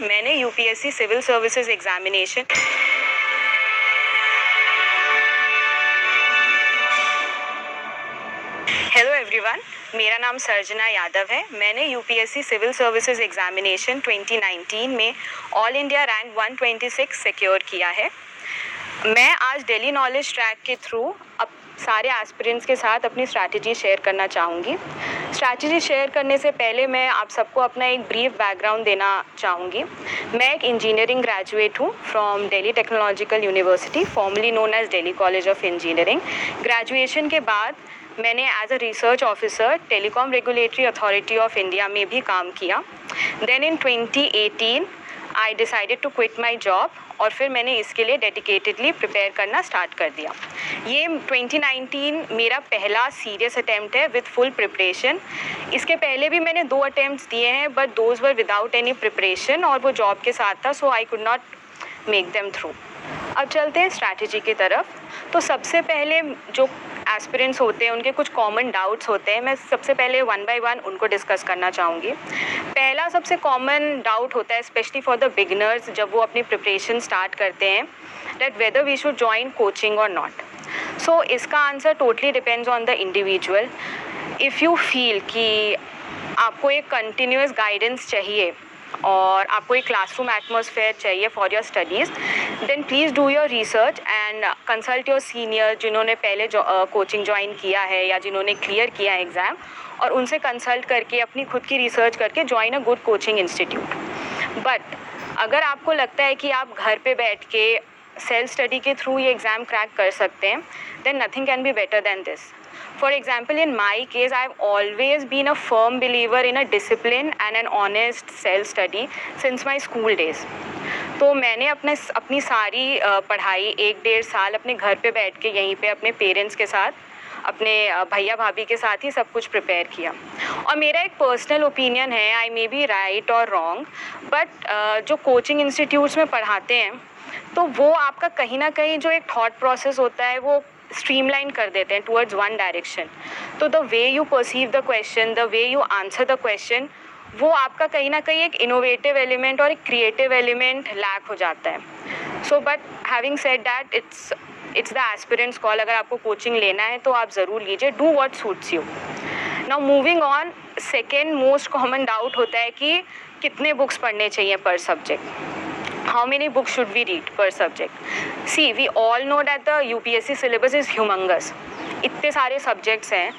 मैंने UPSC civil services examination hello everyone मेरा नाम सर्जना यादव है। मैंने यूपीएससी सिविल सर्विसेज़ एग्जामिनेशन 2019 में ऑल इंडिया रैंक 126 सिक्योर किया है। मैं आज डेली नॉलेज ट्रैक के थ्रू अब सारे एस्पिरेंट्स के साथ अपनी स्ट्रैटेजी शेयर करना चाहूँगी। स्ट्रैटेजी शेयर करने से पहले मैं आप सबको अपना एक ब्रीफ बैकग्राउंड देना चाहूँगी। मैं एक इंजीनियरिंग ग्रेजुएट हूँ from Delhi technological university formally known as Delhi college of engineering graduation के बाद मैंने as a research officer telecom regulatory authority of India में भी काम किया। Then in 2018 I decided to quit my job और फिर मैंने इसके लिए डेडिकेटेडली प्रिपेयर करना स्टार्ट कर दिया। ये 2019 मेरा पहला सीरियस अटैम्प्ट है विद फुल प्रिपरेशन इसके पहले भी मैंने दो अटैम्प्ट दिए हैं but those were without any preparation और वो जॉब के साथ था so I could not make them through अब चलते हैं स्ट्रैटेजी की तरफ़। तो सबसे पहले जो एस्पिरेंट्स होते हैं, उनके कुछ कॉमन डाउट्स होते हैं, मैं सबसे पहले वन बाय वन उनको डिस्कस करना चाहूँगी। पहला सबसे कॉमन डाउट होता है स्पेशली फॉर द बिगनर्स जब वो अपनी प्रिपरेशन स्टार्ट करते हैं that whether we should join coaching और नॉट सो इसका answer totally depends on the individual if you feel कि आपको एक कंटिन्यूस गाइडेंस चाहिए और आपको एक क्लासरूम एटमोसफेयर चाहिए for your studies then please do your research and consult your senior जिन्होंने पहले कोचिंग ज्वाइन किया है या जिन्होंने क्लियर किया है एग्ज़ाम और उनसे कंसल्ट करके, अपनी खुद की रिसर्च करके join a good coaching institute but अगर आपको लगता है कि आप घर पे बैठ के सेल्फ स्टडी के थ्रू ये एग्ज़ाम क्रैक कर सकते हैं then nothing can be better than this For example, in my case, I've always been a firm believer in a discipline and an honest self-study since my school days. तो मैंने अपने अपनी सारी पढ़ाई एक डेढ़ साल अपने घर पे बैठ के यहीं पे अपने पेरेंट्स के साथ अपने भैया भाभी के साथ ही सब कुछ प्रिपेयर किया और मेरा एक पर्सनल ओपिनियन है आई मे बी राइट और रॉन्ग बट जो कोचिंग इंस्टीट्यूट्स में पढ़ाते हैं तो वो आपका कहीं ना कहीं जो एक थॉट प्रोसेस होता है वो स्ट्रीमलाइन कर देते हैं टूवर्ड्स वन डायरेक्शन तो the way you perceive the question the way you answer the question वो आपका कहीं ना कहीं एक इनोवेटिव एलिमेंट और एक क्रिएटिव एलिमेंट लैक हो जाता है. So but having said that it's it's the aspirants call अगर आपको कोचिंग लेना है तो आप ज़रूर लीजिए. Do what suits you now moving on second most common doubt होता है कि कितने बुक्स पढ़ने चाहिए पर subject how many books should we read per subject? See, we all know that the UPSC syllabus is humongous. इतने सारे subjects हैं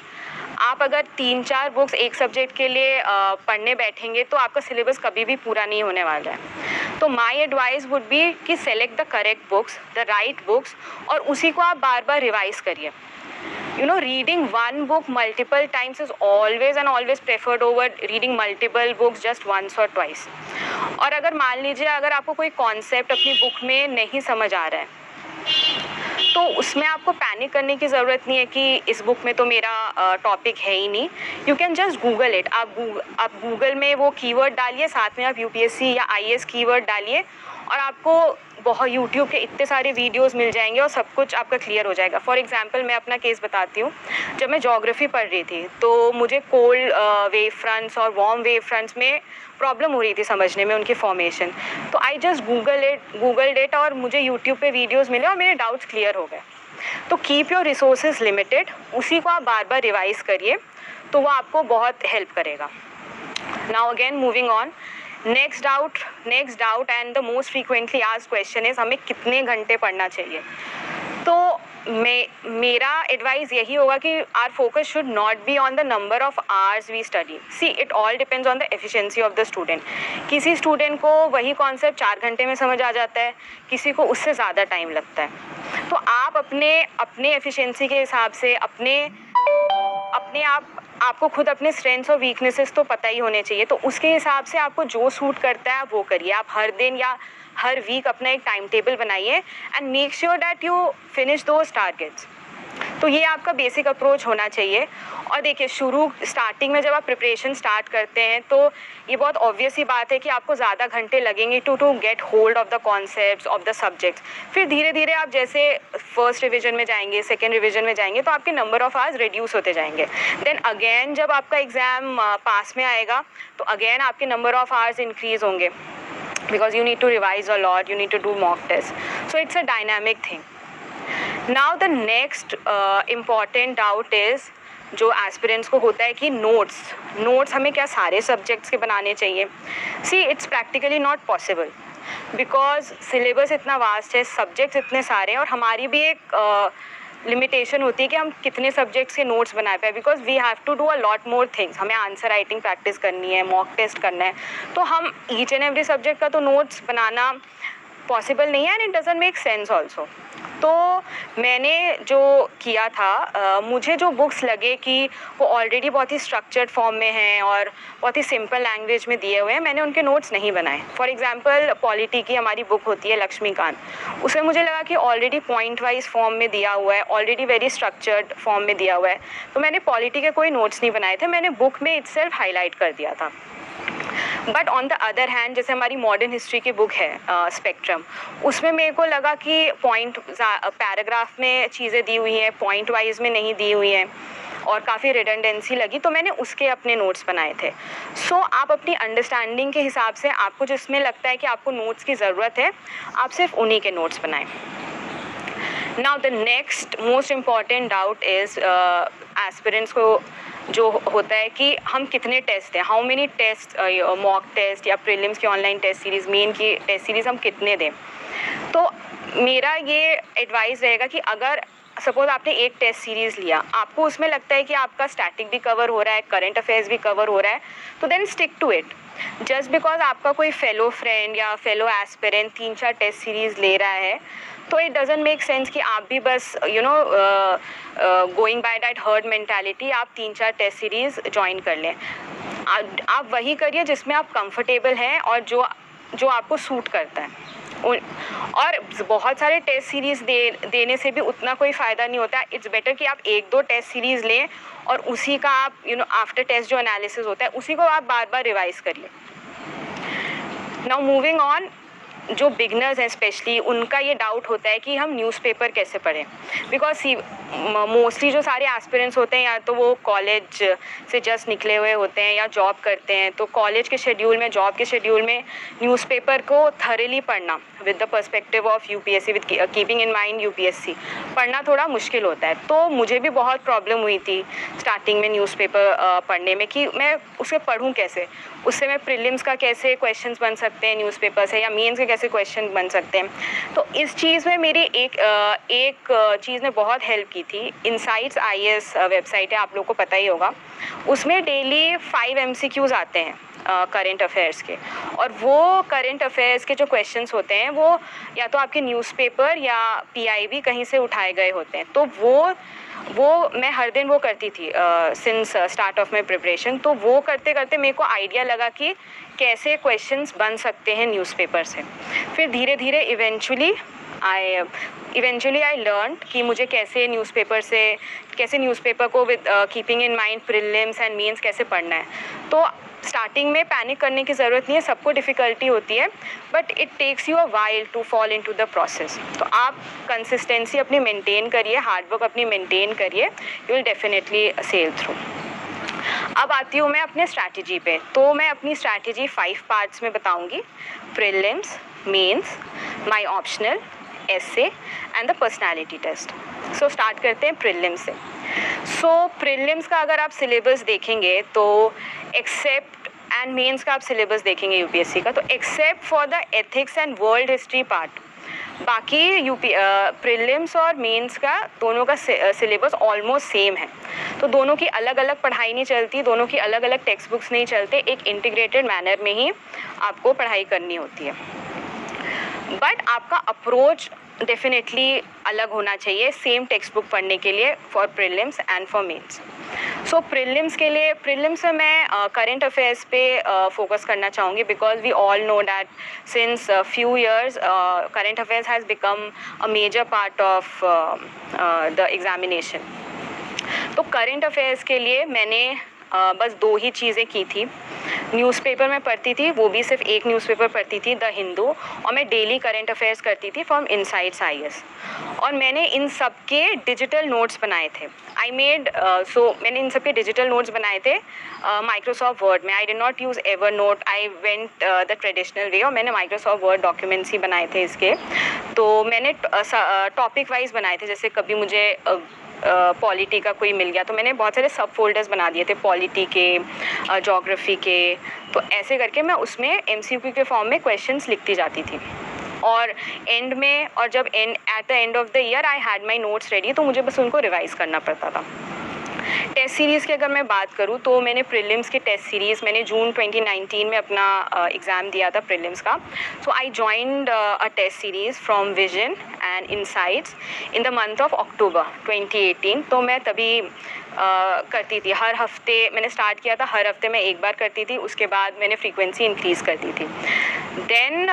आप अगर तीन चार बुक्स एक सब्जेक्ट के लिए पढ़ने बैठेंगे तो आपका सिलेबस कभी भी पूरा नहीं होने वाला है तो माय एडवाइस वुड बी कि select the correct books the right books और उसी को आप बार बार रिवाइज करिए you know, reading one book multiple times is always and always preferred over reading multiple books just once or twice. और अगर मान लीजिए अगर आपको कोई कॉन्सेप्ट अपनी बुक में नहीं समझ आ रहा है तो उसमें आपको पैनिक करने की ज़रूरत नहीं है कि इस बुक में तो मेरा टॉपिक है ही नहीं। You can just Google it आप गूगल आप गूगल में वो कीवर्ड डालिए, साथ में आप यूपीएससी या आईएएस कीवर्ड डालिए और आपको बहुत यूट्यूब के इतने सारे वीडियोस मिल जाएँगे और सब कुछ आपका क्लियर हो जाएगा। फॉर एग्जांपल मैं अपना केस बताती हूँ। जब मैं जोग्राफ़ी पढ़ रही थी तो मुझे कोल्ड वेव फ्रंट्स और वार्म वेव फ्रंट्स में प्रॉब्लम हो रही थी समझने में, उनकी फॉर्मेशन तो I just Google it Google that और मुझे यूट्यूब पे वीडियोस मिले और मेरे डाउट्स क्लियर हो गए। तो कीप योर रिसोर्सेज लिमिटेड उसी को आप बार बार रिवाइज करिए तो वो आपको बहुत हेल्प करेगा। Now again moving on next doubt next doubt and the most frequently आज क्वेश्चन इज़ हमें कितने घंटे पढ़ना चाहिए? तो मे, मेरा एडवाइस यही होगा कि our focus should not be on the number of hours we study see it all depends on the efficiency of the student किसी स्टूडेंट को वही कॉन्सेप्ट चार घंटे में समझ आ जाता है, किसी को उससे ज़्यादा टाइम लगता है। तो आप अपने अपने एफिशिएंसी के हिसाब से, अपने अपने आप आपको खुद अपने स्ट्रेंथ्स और वीकनेसेस तो पता ही होने चाहिए। तो उसके हिसाब से आपको जो सूट करता है, वो करिए। आप हर दिन या हर वीक अपना एक टाइम टेबल बनाइए। And make sure that you finish those targets तो ये आपका बेसिक अप्रोच होना चाहिए और देखिए शुरू स्टार्टिंग में जब आप प्रिपरेशन स्टार्ट करते हैं तो ये बहुत ऑब्वियस ही बात है कि आपको ज़्यादा घंटे लगेंगे to to get hold of the concept of the subjects फिर धीरे धीरे आप जैसे फ़र्स्ट रिविजन में जाएँगे सेकेंड रिविजन में जाएँगे तो आपके नंबर ऑफ़ आवर्स रिड्यूस होते जाएँगे देन अगेन जब आपका एग्ज़ाम पास में आएगा तो अगेन आपके नंबर ऑफ़ आवर्स इंक्रीज़ होंगे because you need to revise a lot, you need to do mock tests. So it's a dynamic thing. Now the next important doubt is जो aspirants को होता है कि नोट्स नोट्स हमें क्या सारे subjects के बनाने चाहिए? See it's practically not possible because syllabus इतना वास्ट है सब्जेक्ट्स इतने सारे हैं और हमारी भी एक लिमिटेशन uh, होती है कि हम कितने सब्जेक्ट्स के नोट्स बना पाए because we have to do a lot more things हमें आंसर राइटिंग प्रैक्टिस करनी है मॉक टेस्ट करना है। तो हम ईच एंड एवरी सब्जेक्ट का तो नोट्स बनाना पॉसिबल नहीं है and it doesn't make sense also तो मैंने जो किया था आ, मुझे जो बुक्स लगे कि वो ऑलरेडी बहुत ही स्ट्रक्चर्ड फॉर्म में हैं और बहुत ही सिंपल लैंग्वेज में दिए हुए हैं मैंने उनके नोट्स नहीं बनाए. फॉर एग्जांपल पॉलिटी की हमारी बुक होती है लक्ष्मीकांत उसमें मुझे लगा कि ऑलरेडी पॉइंट वाइज फॉर्म में दिया हुआ है ऑलरेडी वेरी स्ट्रक्चर्ड फॉर्म में दिया हुआ है. तो मैंने पॉलिटी के कोई नोट्स नहीं बनाए थे मैंने बुक में इट्सेल्फ हाईलाइट कर दिया था. But on the other hand जैसे हमारी मॉडर्न हिस्ट्री की बुक है स्पेक्ट्रम uh, उसमें मेरे को लगा कि पॉइंट पैराग्राफ में चीज़ें दी हुई हैं पॉइंट वाइज में नहीं दी हुई हैं और काफ़ी रिडेंडेंसी लगी तो मैंने उसके अपने नोट्स बनाए थे। सो so, आप अपनी अंडरस्टैंडिंग के हिसाब से आपको जिसमें लगता है कि आपको नोट्स की ज़रूरत है आप सिर्फ़ उन्हीं के नोट्स बनाएँ। Now the next most important doubt is aspirants को जो होता है कि हम कितने टेस्ट हैं? How many test mock test या प्रीलिम्स की ऑनलाइन टेस्ट सीरीज़ मेन की टेस्ट सीरीज़ हम कितने दें? तो मेरा ये एडवाइस रहेगा कि अगर सपोज़ आपने एक टेस्ट सीरीज़ लिया, आपको उसमें लगता है कि आपका स्टैटिक भी कवर हो रहा है करंट अफेयर्स भी कवर हो रहा है तो then stick to it just because आपका कोई फेलो फ्रेंड या फेलो एस्पेरेंट तीन चार टेस्ट सीरीज़ ले रहा है तो इट डजेंट मेक सेंस कि आप भी बस you know going by that herd mentality आप तीन चार टेस्ट सीरीज़ ज्वाइन कर लें। आप वही करिए जिसमें आप कंफर्टेबल हैं और जो जो आपको सूट करता है। और बहुत सारे टेस्ट सीरीज़ दे, देने से भी उतना कोई फ़ायदा नहीं होता। इट्स बेटर कि आप एक दो टेस्ट सीरीज़ लें और उसी का आप यू नो आफ्टर टेस्ट जो एनालिसिस होता है, उसी को आप बार बार रिवाइज करिए। नाउ मूविंग ऑन जो बिगनर्स हैं स्पेशली उनका ये डाउट होता है कि हम न्यूज़पेपर कैसे पढ़ें। बिकॉज़ मोस्टली जो सारे एस्पिरेंट्स होते हैं, या तो वो कॉलेज से जस्ट निकले हुए होते हैं या जॉब करते हैं तो कॉलेज के शेड्यूल में जॉब के शेड्यूल में न्यूज़पेपर को थरेली पढ़ना with the perspective of U P S C with keeping in mind U P S C पढ़ना थोड़ा मुश्किल होता है। तो मुझे भी बहुत प्रॉब्लम हुई थी स्टार्टिंग में न्यूज़पेपर पढ़ने में कि मैं उसे पढ़ूँ कैसे? उससे मैं प्रिलिम्स का कैसे क्वेश्चंस बन सकते हैं न्यूज़पेपर से, या मेंस के कैसे क्वेश्चन बन सकते हैं। तो इस चीज़ में मेरी एक एक चीज़ ने बहुत हेल्प की थी। इनसाइट्स आई वेबसाइट है, आप लोग को पता ही होगा। उसमें डेली फाइव एम आते हैं करेंट अफेयर्स के। और वो करेंट अफेयर्स के जो क्वेश्चंस होते हैं, वो या तो आपके न्यूज़पेपर या पीआईबी कहीं से उठाए गए होते हैं। तो वो वो मैं हर दिन वो करती थी since start of my preparation तो वो करते करते मेरे को आइडिया लगा कि कैसे क्वेश्चंस बन सकते हैं न्यूज़पेपर से। फिर धीरे धीरे eventually I eventually I learn कि मुझे कैसे न्यूज़पेपर से, कैसे न्यूज़पेपर को with keeping in mind prelims and mains कैसे पढ़ना है। तो स्टार्टिंग में पैनिक करने की ज़रूरत नहीं है, सबको डिफ़िकल्टी होती है but it takes you a while to fall into the process तो आप कंसिस्टेंसी अपनी मेंटेन करिए हार्डवर्क अपनी मेंटेन करिए you will definitely sail through अब आती हूँ मैं अपने स्ट्रैटेजी पे। तो मैं अपनी स्ट्रैटेजी फाइव पार्ट्स में बताऊँगी। Prelims mains my optional essay and the personality test so start करते हैं प्रिलिम्स से। सो so, प्रिलिम्स का अगर आप सिलेबस देखेंगे तो एक्सेप्ट एंड मेंस का आप सिलेबस देखेंगे यूपीएससी का तो except for the ethics and world history part बाकी यूपी प्रिलिम्स और मेंस का दोनों का सिलेबस ऑलमोस्ट सेम है। तो दोनों की अलग अलग पढ़ाई नहीं चलती, दोनों की अलग अलग टेक्स्ट बुक्स नहीं चलते, एक इंटीग्रेटेड मैनर में ही आपको पढ़ाई करनी होती है। बट आपका अप्रोच डेफिनेटली अलग होना चाहिए सेम टेक्स्ट बुक पढ़ने के लिए for prelims and for mains so prelims के लिए प्रिलिम्स में मैं करेंट uh, अफेयर्स पे फोकस uh, करना चाहूँगी because we all know that since few years current affairs has become a major part of the examination तो current affairs के लिए मैंने uh, बस दो ही चीज़ें की थी। न्यूज़पेपर में पढ़ती थी वो भी सिर्फ़ एक न्यूज़पेपर पढ़ती थी द हिंदू और मैं डेली करेंट अफेयर्स करती थी फ्रॉम इनसाइड्स आई और मैंने इन सब के डिजिटल नोट्स बनाए थे। आई मेड सो मैंने इन सब के डिजिटल नोट्स बनाए थे माइक्रोसॉफ्ट वर्ड में। I did not use Evernote I went the traditional way और मैंने माइक्रोसॉफ्ट वर्ड डॉक्यूमेंट्स ही बनाए थे इसके। तो मैंने टॉपिक वाइज बनाए थे जैसे कभी मुझे uh, पॉलिटी का कोई मिल गया तो मैंने बहुत सारे सब फोल्डर्स बना दिए थे, पॉलिटी के जोग्राफ़ी के तो ऐसे करके मैं उसमें एम के फॉर्म में क्वेश्चन लिखती जाती थी। और एंड में, और जब and at the end of the year I had my notes ready तो मुझे बस उनको रिवाइज़ करना पड़ता था। टेस्ट सीरीज़ की अगर मैं बात करूँ तो मैंने प्रीलिम्स के टेस्ट सीरीज़ मैंने जून 2019 में अपना एग्ज़ाम दिया था प्रीलिम्स का। So I joined a test series from Vision and Insights in the month of October 2018 तो मैं तभी uh, करती थी। हर हफ़्ते मैंने स्टार्ट किया था हर हफ़्ते मैं एक बार करती थी उसके बाद मैंने फ्रीक्वेंसी इंक्रीज़ कर दी थी। देन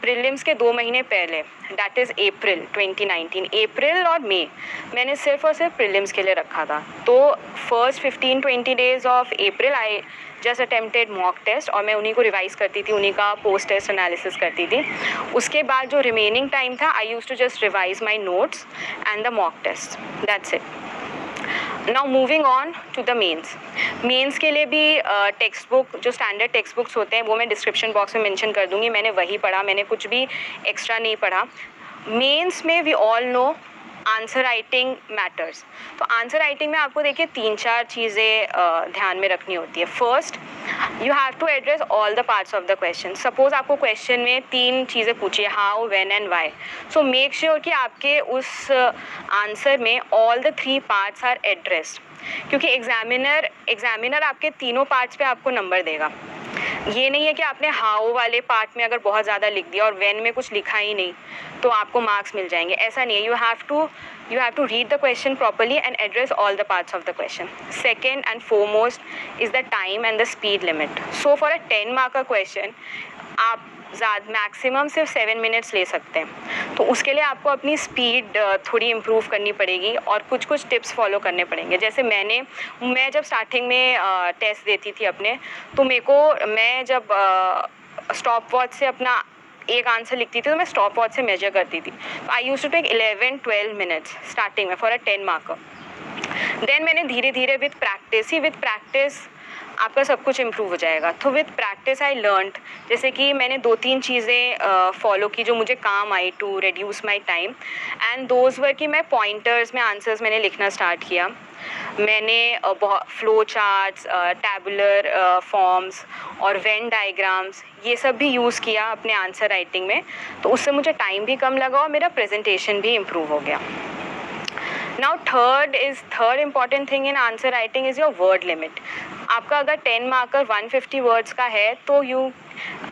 प्रिलिम्स के दो महीने पहले डैट इज़ अप्रैल 2019 अप्रैल और मई मैंने सिर्फ़ और सिर्फ़ प्रिलिम्स के लिए रखा था। तो first 15 20 days of April I just attempted mock test और मैं उन्हीं को रिवाइज करती थी, उन्हीं का पोस्ट टेस्ट एनालिसिस करती थी। उसके बाद जो रिमेनिंग टाइम था I use to just revise my notes and the mock test that's it now moving on to the mains mains के लिए भी टेक्स्ट बुक जो स्टैंडर्ड टेक्स्ट बुक्स होते हैं, वो मैं डिस्क्रिप्शन बॉक्स में मैंशन कर दूँगी। मैंने वही पढ़ा, मैंने कुछ भी एक्स्ट्रा नहीं पढ़ा। मेन्स में we all know answer writing matters. तो आंसर राइटिंग में आपको देखिए तीन चार चीज़ें ध्यान में रखनी होती है। First you have to address all the parts of the question suppose आपको क्वेश्चन में तीन चीज़ें पूछिए how when and why so make sure कि आपके उस आंसर में all the three parts are addressed क्योंकि एग्जामिनर एग्जामिनर आपके तीनों पार्ट्स पे आपको नंबर देगा। ये नहीं है कि आपने हाओ वाले पार्ट में अगर बहुत ज़्यादा लिख दिया और वेन में कुछ लिखा ही नहीं तो आपको मार्क्स मिल जाएँगे। ऐसा नहीं है। You have to you have to read the question properly and address all the parts of the question second and foremost is the time and the speed limit so for a ten mark का question आप ज़्यादा maximum सिर्फ़ seven minutes ले सकते हैं। तो उसके लिए आपको अपनी स्पीड थोड़ी इम्प्रूव करनी पड़ेगी और कुछ कुछ टिप्स फॉलो करने पड़ेंगे। जैसे मैंने, मैं जब स्टार्टिंग में टेस्ट देती थी अपने तो मेरे को, मैं जब स्टॉप वॉच से अपना एक आंसर लिखती थी तो मैं स्टॉप वॉच से मेजर करती थी। I use to take eleven twelve minutes starting में for a ten marker then मैंने धीरे धीरे विथ प्रैक्टिस ही विथ प्रैक्टिस आपका सब कुछ इम्प्रूव हो जाएगा। तो विथ प्रैक्टिस आई लर्न जैसे कि मैंने दो तीन चीज़ें फॉलो की जो मुझे काम आई to reduce my time and those were कि मैं पॉइंटर्स में आंसर्स मैंने लिखना स्टार्ट किया। मैंने फ्लो चार्ट्स टैबुलर फॉर्म्स और वेन डायग्राम्स ये सब भी यूज़ किया अपने आंसर राइटिंग में। तो उससे मुझे टाइम भी कम लगा और मेरा प्रेजेंटेशन भी इम्प्रूव हो गया। Now third is third important thing in answer writing is your word limit आपका अगर ten marker one fifty words का है तो यू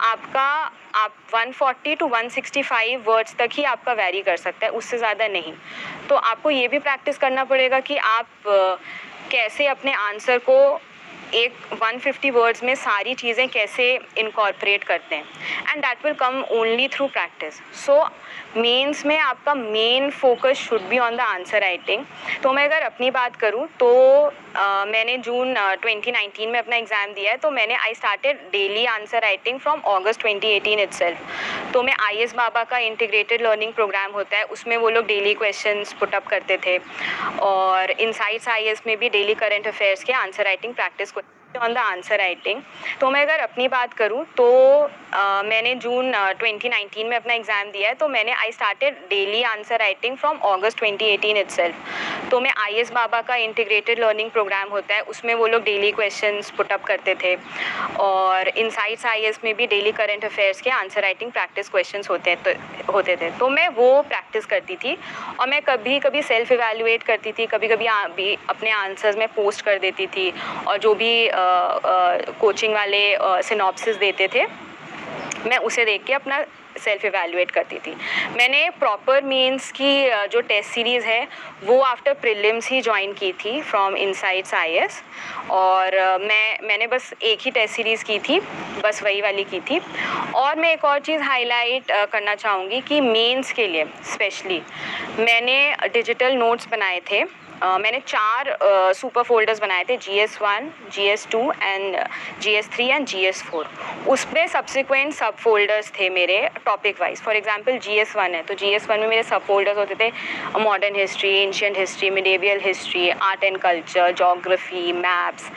आपका, आप 140 टू 165 वर्ड्स तक ही आपका वेरी कर सकता है, उससे ज़्यादा नहीं। तो आपको ये भी प्रैक्टिस करना पड़ेगा कि आप कैसे अपने आंसर को एक 150 वर्ड्स में सारी चीज़ें कैसे इनकॉर्पोरेट करते हैं। And that will come only through practice so mains में आपका main focus should be on the answer writing तो मैं अगर अपनी बात करूँ तो uh, मैंने जून uh, 2019 में अपना एग्ज़ाम दिया है तो मैंने I started daily answer writing from August 2018 itself तो मैं आई एस बाबा का इंटीग्रेटेड लर्निंग प्रोग्राम होता है उसमें वो लोग डेली क्वेश्चन पुटअप करते थे। और इनसाइट्स आई में भी डेली करंट अफेयर्स के answer writing practice on the answer writing तो मैं अगर अपनी बात करूँ तो uh, मैंने जून ट्वेंटी नाइनटीन में अपना एग्ज़ाम दिया है तो मैंने I started daily answer writing from August 2018 itself तो मैं आई एस बाबा का इंटीग्रेटेड लर्निंग प्रोग्राम होता है उसमें वो लोग डेली क्वेश्चन पुटअप करते थे। और इनसाइट्स आई एस में भी डेली करंट अफेयर्स के आंसर राइटिंग प्रैक्टिस क्वेश्चन होते तो होते थे। तो मैं वो प्रैक्टिस करती थी और मैं कभी कभी सेल्फ इवेलुएट करती थी कभी कभी अपने आंसर्स में पोस्ट कर देती थी और जो भी कोचिंग वाले सिनॉप्सिस देते थे। मैं उसे देख के अपना सेल्फ इवेलुएट करती थी। मैंने प्रॉपर मीन्स की जो टेस्ट सीरीज़ है, वो आफ्टर प्रिलिम्स ही ज्वाइन की थी फ्रॉम इनसाइट्स आई और मैं, मैंने बस एक ही टेस्ट सीरीज़ की थी, बस वही वाली की थी। और मैं एक और चीज़ हाईलाइट करना चाहूँगी कि मेंस के लिए स्पेशली मैंने डिजिटल नोट्स बनाए थे। मैंने चार सुपर फोल्डर्स बनाए थे G S one G S two and G S three and G S four उसमें सब्सिक्वेंट सब फोल्डर्स थे मेरे topic wise for example G S one है तो जी एस वन में मेरे सब फोल्डर्स होते थे modern history ancient history medieval history art and culture geography maps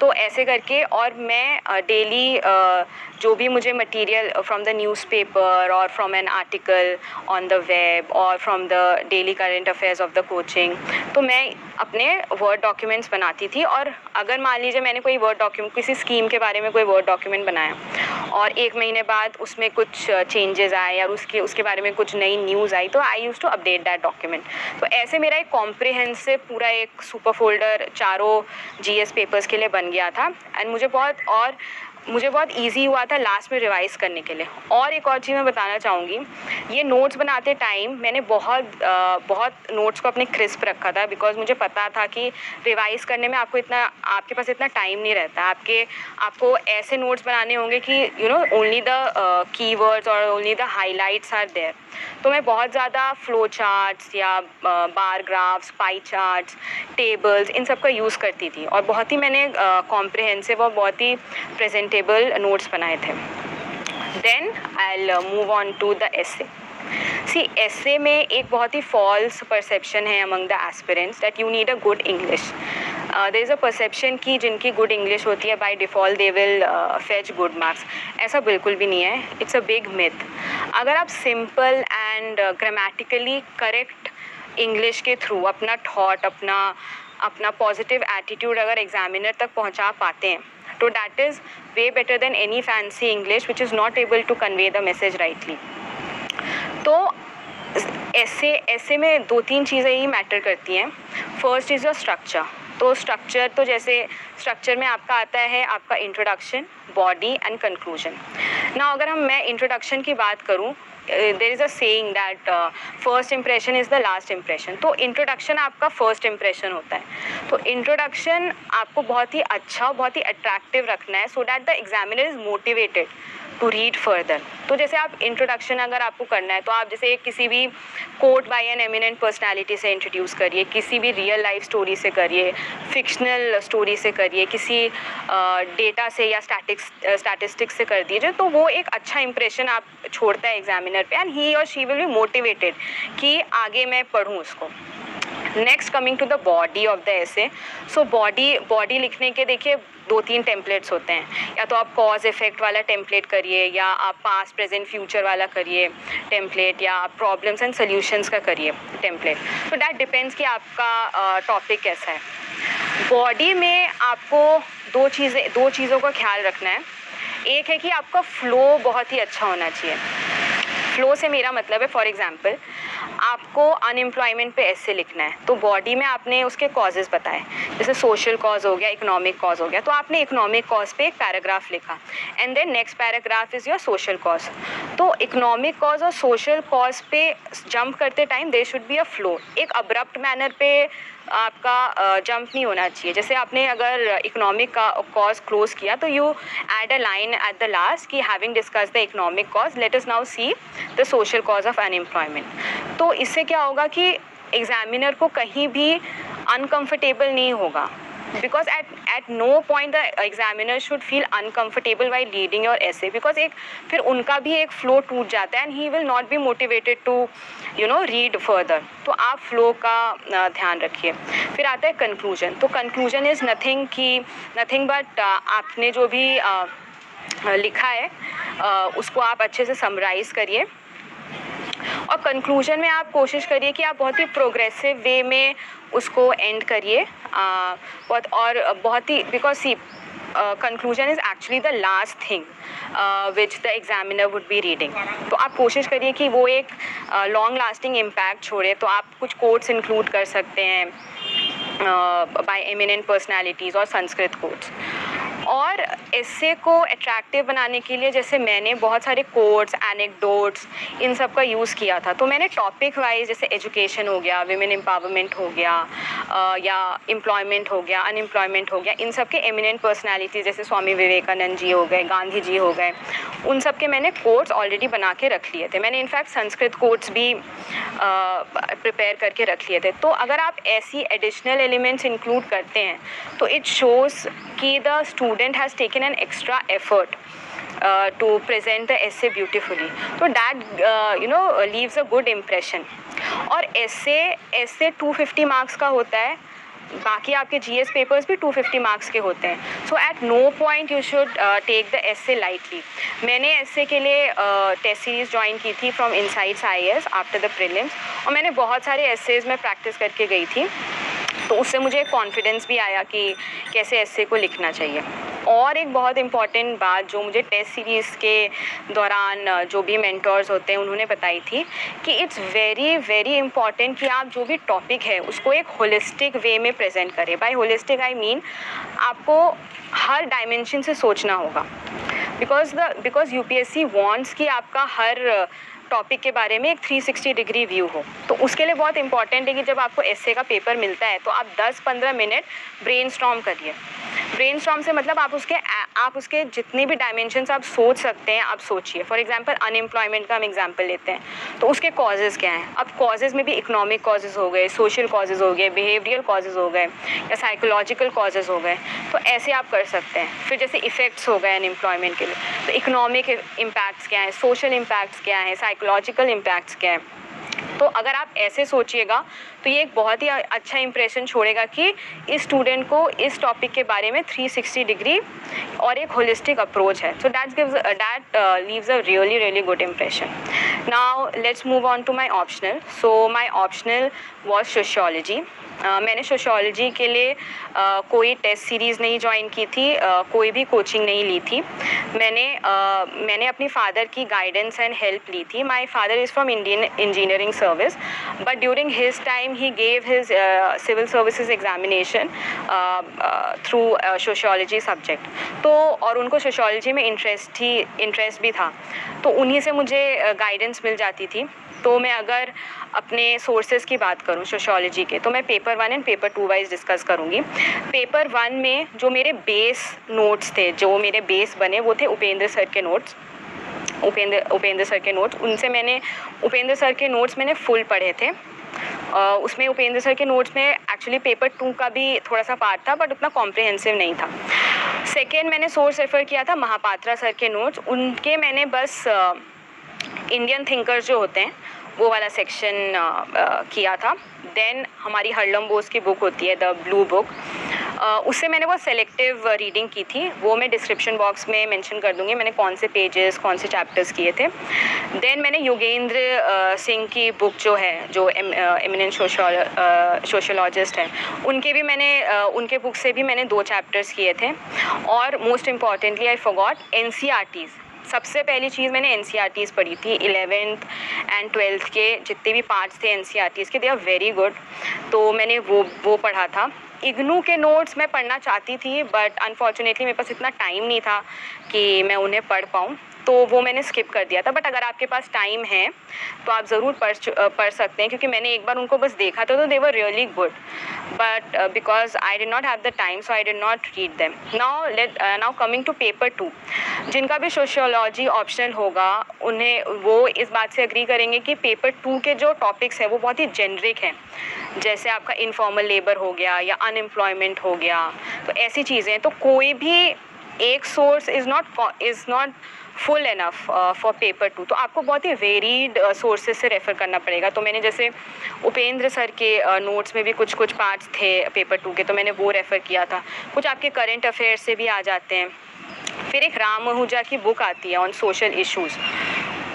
तो ऐसे करके, और मैं डेली जो भी मुझे मटेरियल फ्रॉम द न्यूज़पेपर और from an article on the web और from the daily current affairs of the coaching तो मैं अपने वर्ड डॉक्यूमेंट्स बनाती थी और अगर मान लीजिए मैंने कोई वर्ड डॉक्यूमेंट किसी स्कीम के बारे में कोई वर्ड डॉक्यूमेंट बनाया और एक महीने बाद उसमें कुछ चेंजेस आए या उसके उसके बारे में कुछ नई न्यूज़ आई तो I use to update that document तो ऐसे मेरा एक कॉम्प्रिहेंसिव पूरा एक सुपर फोल्डर चारों जीएस पेपर्स के लिए बन गया था। एंड मुझे बहुत और मुझे बहुत इजी हुआ था लास्ट में रिवाइज़ करने के लिए। और एक और चीज़ मैं बताना चाहूँगी ये नोट्स बनाते टाइम मैंने बहुत आ, बहुत नोट्स को अपने क्रिस्प रखा था बिकॉज़ मुझे पता था कि रिवाइज़ करने में आपको इतना आपके पास इतना टाइम नहीं रहता। आपके आपको ऐसे नोट्स बनाने होंगे कि you know only the keywords और only the highlights are there तो मैं बहुत ज़्यादा फ्लो चार्ट्स या bar graphs pie charts tables इन सब का यूज़ करती थी। और बहुत ही मैंने कॉम्प्रिहेंसिव और बहुत ही प्रेजेंटेबल नोट्स बनाए थे। Then I move on to the essay see ऐसे में एक बहुत ही फॉल्स परसेप्शन है among the aspirants that you need a good English there is a perception की जिनकी गुड इंग्लिश होती है by default they will fetch good marks ऐसा बिल्कुल भी नहीं है। इट्स अ बिग मिथ अगर आप simple and grammatically correct English के थ्रू अपना थॉट अपना अपना पॉजिटिव एटीट्यूड अगर एग्जामिनर तक पहुँचा पाते हैं तो that is way better than any fancy English which is not able to convey the message rightly तो ऐसे ऐसे में दो तीन चीज़ें ही मैटर करती हैं। फ़र्स्ट इज़ योर स्ट्रक्चर तो स्ट्रक्चर तो जैसे स्ट्रक्चर में आपका आता है आपका इंट्रोडक्शन बॉडी एंड कंक्लूजन ना अगर हम मैं इंट्रोडक्शन की बात करूँ there is a saying that first impression is the last impression तो इंट्रोडक्शन आपका फ़र्स्ट इम्प्रेशन होता है। तो इंट्रोडक्शन आपको बहुत ही अच्छा बहुत ही अट्रैक्टिव रखना है so that the examiner is motivated to read further तो जैसे आप इंट्रोडक्शन अगर आपको करना है तो आप जैसे किसी भी quote by an eminent personality से इंट्रोड्यूस करिए, किसी भी रियल लाइफ स्टोरी से करिए फिक्शनल स्टोरी से करिए, किसी डेटा से या स्टैटिक्स स्टैटिस्टिक्स से कर दीजिए तो वो एक अच्छा इंप्रेशन आप छोड़ता है एग्जामिनर पे एंड ही और शी विल बी मोटिवेटेड कि आगे मैं पढ़ूँ उसको। Next coming to the body of the essay so body body लिखने के देखिए दो तीन टेम्पलेट्स होते हैं। या तो आप कॉज इफ़ेक्ट वाला टेम्पलेट करिए या आप पास्ट प्रेजेंट फ्यूचर वाला करिए टेम्पलेट या आप प्रॉब्लम्स एंड सोल्यूशंस का करिए टेम्पलेट तो डैट डिपेंड्स कि आपका टॉपिक uh, कैसा है। बॉडी में आपको दो चीज़ें दो चीज़ों का ख्याल रखना है। एक है कि आपका फ्लो बहुत ही अच्छा होना चाहिए। फ्लो से मेरा मतलब है फॉर एग्ज़ाम्पल आपको अनएम्प्लॉयमेंट पे ऐसे लिखना है। तो बॉडी में आपने उसके कॉजेज़ बताए। जैसे सोशल कॉज हो गया इकोनॉमिक कॉज हो गया तो आपने इकोनॉमिक कॉज पे एक पैराग्राफ लिखा। And then next paragraph is your social cause तो इकोनॉमिक कॉज और सोशल कॉज पे जंप करते time there should be a flow एक अब्रप्ट मैनर पे आपका जंप नहीं होना चाहिए। जैसे आपने अगर इकोनॉमिक का कॉज क्लोज किया तो you add a line at the last कि having discuss the economic cause let is now see the social cause of unemployment तो इससे क्या होगा कि एग्जामिनर को कहीं भी अनकंफर्टेबल नहीं होगा। Because at at no point the examiner should feel uncomfortable while reading your essay because एक फिर उनका भी एक flow टूट जाता है and he will not be motivated to you know read further तो आप flow का ध्यान रखिए फिर आता है conclusion तो conclusion is nothing कि nothing but आपने जो भी लिखा है उसको आप अच्छे से समराइज़ करिए और कंक्लूजन में आप कोशिश करिए कि आप बहुत ही प्रोग्रेसिव वे में उसको एंड करिए। बहुत और, बहुत ही because see conclusion is actually the last thing which the examiner would be reading तो आप कोशिश करिए कि वो एक लॉन्ग लास्टिंग इम्पैक्ट छोड़े तो आप कुछ कोड्स इंक्लूड कर सकते हैं बाय एमिनेंट पर्सनैलिटीज़ और संस्कृत कोड्स और ऐसे को अट्रैक्टिव बनाने के लिए जैसे मैंने बहुत सारे कोड्स एनेक्डोट्स इन सब का यूज़ किया था। तो मैंने टॉपिक वाइज जैसे एजुकेशन हो गया विमेन एम्पावरमेंट हो गया या एम्प्लॉयमेंट हो गया अनएम्प्लॉयमेंट हो गया, इन सब के एमिनेंट पर्सनैलिटी जैसे स्वामी विवेकानंद जी हो गए, गांधी जी हो गए, उन सब के मैंने कोड्स ऑलरेडी बना के रख लिए थे। मैंने इनफैक्ट संस्कृत कोड्स भी प्रिपेयर करके रख लिए थे। तो अगर आप ऐसी एडिशनल एलिमेंट्स इंक्लूड करते हैं तो इट शोज़ कि the student has taken an extra effort to present the essay beautifully तो that you know leaves a good impression और ऐसे ऐसे 250 मार्क्स का होता है, बाकी आपके जीएस पेपर्स भी 250 मार्क्स के होते हैं। So at no point you should take the essay lightly मैंने एस के लिए टेस्ट सीरीज़ ज्वाइन की थी from Insights I S after the prelims और मैंने बहुत सारे एसेज में प्रैक्टिस करके गई थी। तो उससे मुझे कॉन्फिडेंस भी आया कि कैसे ऐसे को लिखना चाहिए। और एक बहुत इंपॉर्टेंट बात जो मुझे टेस्ट सीरीज़ के दौरान, जो भी मेंटर्स होते हैं, उन्होंने बताई थी कि इट्स वेरी वेरी इंपॉर्टेंट कि आप जो भी टॉपिक है, उसको एक होलिस्टिक वे में प्रेजेंट करें। बाय होलिस्टिक आई मीन आपको हर डायमेंशन से सोचना होगा। Because the because U P S C wants कि आपका हर टॉपिक के बारे में एक 360 डिग्री व्यू हो। तो उसके लिए बहुत इंपॉर्टेंट है कि जब आपको एसए का पेपर मिलता है तो आप 10-15 मिनट ब्रेन करिए। ब्रेन से मतलब आप उसके आप उसके जितने भी डायमेंशन आप सोच सकते हैं, आप सोचिए। फॉर एग्ज़ाम्पल अनएम्प्लॉयमेंट का हम एग्ज़ाम्पल लेते हैं। तो उसके कॉजेज़ क्या हैं? अब कॉजेज़ में भी इकोनॉमिक कॉजेज़ हो गए सोशल कॉजेज़ हो गए बिहेवियल कॉजेज़ हो गए, या साइकोलॉजिकल कॉजेज़ हो गए। तो ऐसे आप कर सकते हैं। फिर जैसे इफ़ेक्ट्स हो गए अनएम्प्लॉयमेंट के लिए। तो इकोनॉमिक इम्पैक्ट्स क्या हैं? सोशल इम्पैक्ट्स क्या हैं? साइकोलॉजिकल इम्पैक्ट्स क्या हैं? तो अगर आप ऐसे सोचिएगा तो ये एक बहुत ही अच्छा इंप्रेशन छोड़ेगा कि इस स्टूडेंट को इस टॉपिक के बारे में 360 डिग्री और एक होलिस्टिक अप्रोच है। So that gives that leaves a really really good impression now let's move on to my optional so my optional was sociology Uh, मैंने सोशोलॉजी के लिए uh, कोई टेस्ट सीरीज़ नहीं ज्वाइन की थी uh, कोई भी कोचिंग नहीं ली थी। मैंने uh, मैंने अपनी फादर की गाइडेंस एंड हेल्प ली थी। My father is from Indian Engineering Service but during his time he gave his civil civil examination through sociology subject तो और उनको सोशोलॉजी में इंटरेस्ट ही इंटरेस्ट भी था। तो उन्हीं से मुझे गाइडेंस मिल जाती थी। तो मैं अगर अपने सोर्सेज की बात करूँ सोशोलॉजी के तो मैं paper one and paper two wise discuss करूँगी। पेपर वन में जो मेरे बेस नोट्स थे जो मेरे बेस बने वो थे उपेंद्र सर के नोट्स उपेंद्र उपेंद्र सर के नोट्स उनसे मैंने उपेंद्र सर के नोट्स मैंने फुल पढ़े थे। Uh, उसमें उपेंद्र सर के नोट्स में एक्चुअली पेपर टू का भी थोड़ा सा पार्ट था बट उतना कॉम्प्रिहेंसिव नहीं था। सेकेंड मैंने सोर्स रेफ़र किया था महापात्रा सर के नोट्स उनके मैंने बस इंडियन थिंकर्स जो होते हैं, वो वाला सेक्शन किया था। देन हमारी हरलम बोस की बुक होती है द ब्लू बुक उससे मैंने वो सेलेक्टिव रीडिंग की थी। वो मैं डिस्क्रिप्शन बॉक्स में मेंशन कर दूँगी। मैंने कौन से पेजेस कौन से चैप्टर्स किए थे। देन मैंने योगेंद्र सिंह की बुक जो है, जो एमिनेंट सोशोलॉजिस्ट हैं, उनके भी मैंने उनके बुक से भी मैंने दो चैप्टर्स किए थे। और most importantly I forgot an सबसे पहली चीज़ मैंने एन पढ़ी थी इलेवेंथ एंड ट्वेल्थ के जितने भी पार्ट्स थे एन के दे आर वेरी गुड तो मैंने वो वो पढ़ा था। इग्नू के नोट्स मैं पढ़ना चाहती थी बट अनफॉर्चुनेटली मेरे पास इतना टाइम नहीं था कि मैं उन्हें पढ़ पाऊँ। तो वो मैंने स्किप कर दिया था बट अगर आपके पास टाइम है तो आप ज़रूर पढ़ पढ़ सकते हैं, क्योंकि मैंने एक बार उनको बस देखा था तो they were really good but because I did not have the time so I did not read them now let now coming to paper two जिनका भी सोशियोलॉजी ऑप्शनल होगा, उन्हें, वो इस बात से अग्री करेंगे कि पेपर टू के जो टॉपिक्स हैं, वो बहुत ही जेनरिक हैं. जैसे आपका इनफॉर्मल लेबर हो गया, या अनएम्प्लॉयमेंट हो गया तो ऐसी चीज़ें तो कोई भी एक source is not is not full enough for paper two तो आपको बहुत ही वेरीड सोर्सेज uh, से रेफ़र करना पड़ेगा। तो मैंने जैसे उपेंद्र सर के नोट्स uh, में भी कुछ कुछ पार्ट्स थे पेपर टू के तो मैंने वो रेफ़र किया था। कुछ आपके करेंट अफेयर से भी आ जाते हैं। फिर एक राम आहूजा की बुक आती है ऑन सोशल इश्यूज़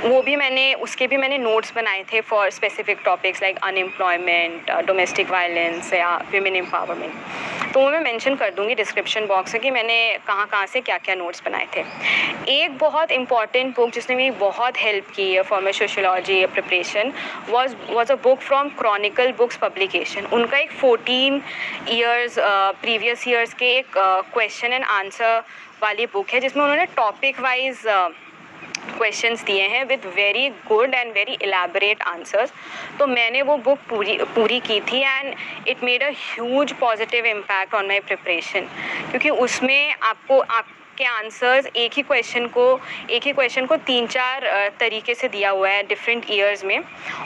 वो भी मैंने, उसके भी मैंने नोट्स बनाए थे for specific topics like unemployment domestic violence या विमेन एम्पावरमेंट तो वो मैं मेंशन कर दूँगी डिस्क्रिप्शन बॉक्स में कि मैंने कहाँ कहाँ से क्या क्या नोट्स बनाए थे। एक बहुत इंपॉर्टेंट बुक जिसने मेरी बहुत हेल्प की है for my sociology preparation was was a book from Chronicle books publication उनका एक फोर्टीन ईयर्स प्रीवियस ईयर्स के एक क्वेश्चन एंड आंसर वाली बुक है जिसमें उन्होंने टॉपिक वाइज क्वेश्चंस दिए हैं with very good and very elaborate answers तो मैंने वो बुक पूरी पूरी की थी and it made a huge positive impact on my preparation क्योंकि उसमें आपको आप के आंसर्स एक ही क्वेश्चन को एक ही क्वेश्चन को तीन चार तरीके से दिया हुआ है डिफरेंट ईयर्स में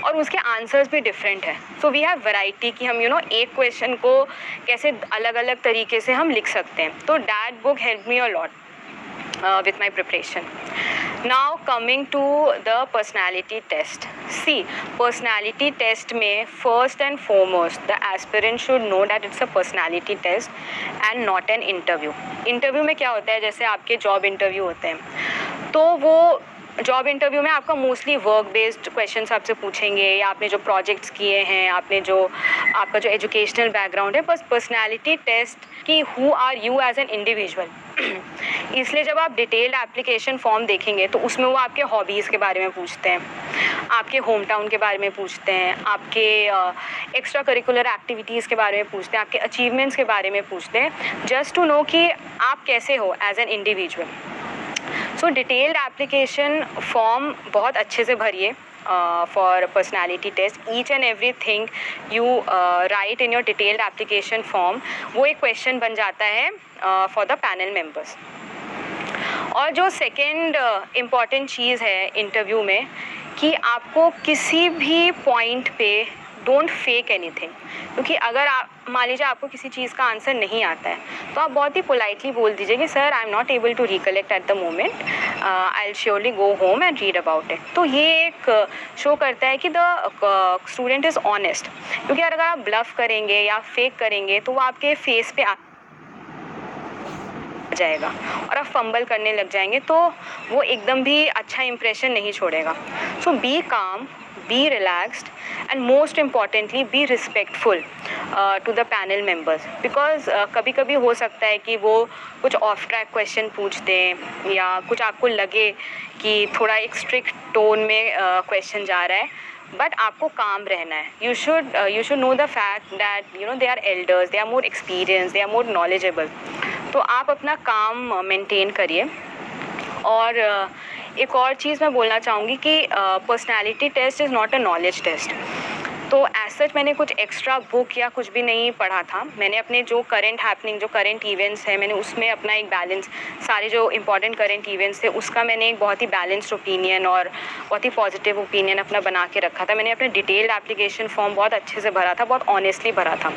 और उसके आंसर्स भी डिफरेंट है। सो वी हैव वैरायटी कि हम यू you नो know, एक क्वेश्चन को कैसे अलग अलग तरीके से हम लिख सकते हैं। तो that book help me a lot with my preparation. now coming to the personality test see personality test may first and foremost the aspirant should know that it's a personality test and not an interview interview में क्या होता है जैसे आपके job interview होते हैं तो वो जॉब इंटरव्यू में आपका मोस्टली वर्क बेस्ड क्वेश्चन आपसे पूछेंगे, या आपने जो प्रोजेक्ट्स किए हैं, आपने जो, आपका जो एजुकेशनल बैकग्राउंड है बस पर्सनैलिटी टेस्ट कि who are you as an individual इसलिए जब आप डिटेल्ड एप्लीकेशन फॉर्म देखेंगे तो उसमें वो आपके हॉबीज़ के बारे में पूछते हैं, आपके होम टाउन के बारे में पूछते हैं, आपके एक्स्ट्रा करिकुलर एक्टिविटीज़ के बारे में पूछते हैं, आपके अचीवमेंट्स के बारे में पूछते हैं जस्ट टू नो कि आप कैसे हो as an individual so detailed application form बहुत अच्छे से भरिए for personality test each and every thing you write in your detailed application form वो एक क्वेश्चन बन जाता है फॉर द पैनल मेंबर्स और जो सेकेंड इंपॉर्टेंट चीज़ है इंटरव्यू में, कि आपको किसी भी पॉइंट पे डोंट फेक एनी थिंग क्योंकि अगर आप मान लीजिए आपको किसी चीज़ का आंसर नहीं आता है तो आप बहुत ही पोलाइटली बोल दीजिए कि sir I am not able to recollect at the moment I'll surely go home and read about it तो ये एक शो uh, करता है कि द स्टूडेंट इज़ ऑनेस्ट क्योंकि अगर आप ब्लफ करेंगे या फेक करेंगे तो वो आपके फेस पे आ जाएगा और आप फंबल करने लग जाएँगे तो वो एकदम भी अच्छा इंप्रेशन नहीं छोड़ेगा. So be calm be relaxed and most importantly be respectful to the panel members because कभी कभी हो सकता है कि वो कुछ ऑफ़ ट्रैक क्वेश्चन पूछ दें या कुछ आपको लगे कि थोड़ा एक स्ट्रिक्ट टोन में क्वेश्चन uh, जा रहा है बट आपको काम रहना है। You should you should know the fact that you know they are elders they are more experience they are more knowledgeable तो आप अपना काम मेंटेन करिए और uh, एक और चीज़ मैं बोलना चाहूँगी कि personality test is not a knowledge test तो एज सच मैंने कुछ एक्स्ट्रा बुक या कुछ भी नहीं पढ़ा था। मैंने अपने जो करेंट हैपनिंग जो करेंट इवेंट्स है, मैंने उसमें अपना एक बैलेंस सारे जो इंपॉर्टेंट करेंट इवेंट्स थे, उसका मैंने एक बहुत ही बैलेंस्ड ओपिनियन और बहुत ही पॉजिटिव ओपिनियन अपना बना के रखा था। मैंने अपने डिटेल्ड एप्लीकेशन फॉर्म बहुत अच्छे से भरा था, बहुत ऑनेस्टली भरा था।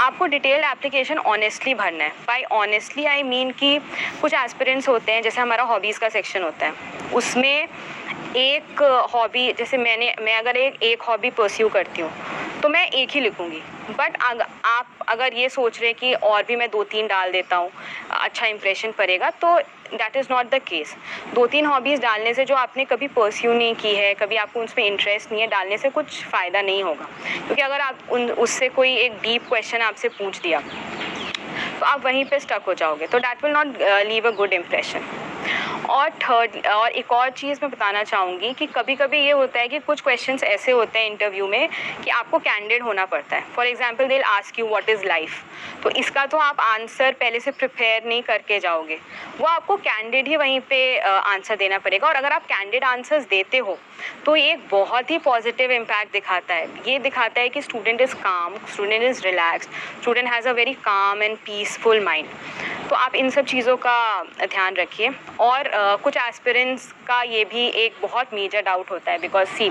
आपको डिटेल्ड एप्लीकेशन ऑनेस्टली भरना है। बाई ऑनेस्टली आई मीन कि कुछ एस्पिरेंट्स होते हैं, जैसे हमारा हॉबीज़ का सेक्शन होता है। उसमें एक हॉबी जैसे मैंने मैं अगर एक एक हॉबी परस्यू करती हूँ तो मैं एक ही लिखूँगी। बट अग, आप अगर ये सोच रहे हैं कि और भी मैं दो तीन डाल देता हूँ अच्छा इंप्रेशन पड़ेगा तो that is not the case दो तीन हॉबीज़ डालने से जो आपने कभी परस्यू नहीं की है कभी आपको उस पर इंटरेस्ट नहीं है डालने से कुछ फ़ायदा नहीं होगा। क्योंकि अगर आप उन उससे कोई एक डीप क्वेश्चन आपसे पूछ दिया तो आप वहीं पे स्टक हो जाओगे। तो that will not leave a good impression और थर्ड और एक और चीज़ मैं बताना चाहूँगी कि कभी कभी ये होता है कि कुछ क्वेश्चन ऐसे होते हैं इंटरव्यू में कि आपको कैंडिड होना पड़ता है। For example they'll ask you what is life तो इसका तो आप आंसर पहले से प्रिपेयर नहीं करके जाओगे। वो आपको कैंडिड ही वहीं पे आंसर देना पड़ेगा। और अगर आप कैंडिड आंसर्स देते हो तो ये एक बहुत ही पॉजिटिव इम्पैक्ट दिखाता है। ये दिखाता है कि student is calm student is relaxed student has a very calm and peaceful mind तो आप इन सब चीज़ों का ध्यान रखिए। और uh, कुछ एस्पिरेंट्स का ये भी एक बहुत मेजर डाउट होता है बिकॉज़ सी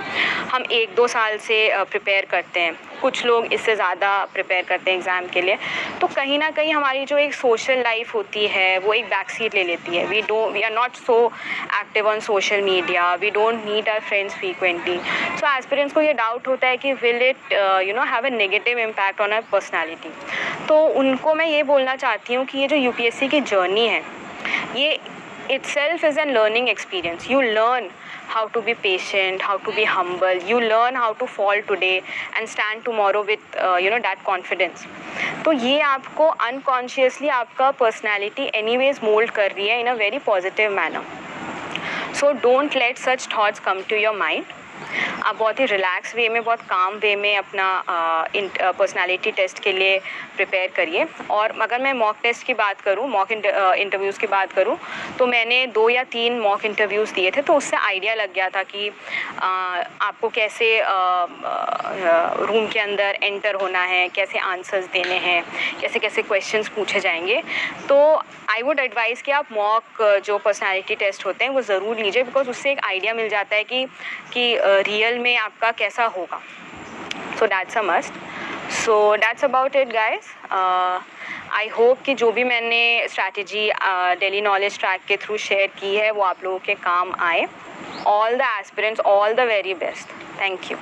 हम एक दो साल से प्रिपेयर करते हैं। कुछ लोग इससे ज़्यादा प्रिपेयर करते हैं एग्ज़ाम के लिए। तो कहीं ना कहीं हमारी जो एक सोशल लाइफ होती है वो एक बैक सीट ले लेती है। We don't we are not so active on social media we don't meet our friends frequently so aspirants को ये डाउट होता है कि will it you know have a negative impact on our personality तो उनको मैं ये बोलना चाहती हूँ कि ये जो यूपीएससी की जर्नी है ये itself is a learning experience. You learn how to be patient how to be humble you learn how to fall today and stand tomorrow with uh, you know that confidence तो ये आपको unconsciously आपका personality any ways mould कर रही है in a very positive manner so don't let such thoughts come to your mind आप बहुत ही relax वे में बहुत काम वे में अपना पर्सनालिटी टेस्ट के लिए प्रिपेयर करिए। और अगर मैं मॉक टेस्ट की बात करूँ मॉक इंटरव्यूज़ की बात करूँ तो मैंने दो या तीन मॉक इंटरव्यूज़ दिए थे तो उससे आइडिया लग गया था कि आ, आपको कैसे रूम के अंदर एंटर होना है कैसे आंसर्स देने हैं कैसे कैसे क्वेश्चंस पूछे जाएँगे। तो आई वुड एडवाइज़ कि आप मॉक जो पर्सनालिटी टेस्ट होते हैं वो ज़रूर लीजिए बिकॉज़ उससे एक आइडिया मिल जाता है कि कि रियल में आपका कैसा होगा? So that's a must so that's about it guys I hope कि जो भी मैंने स्ट्रैटेजी डेली नॉलेज ट्रैक के थ्रू शेयर की है, वो आप लोगों के काम आए. All the aspirants all the very best thank you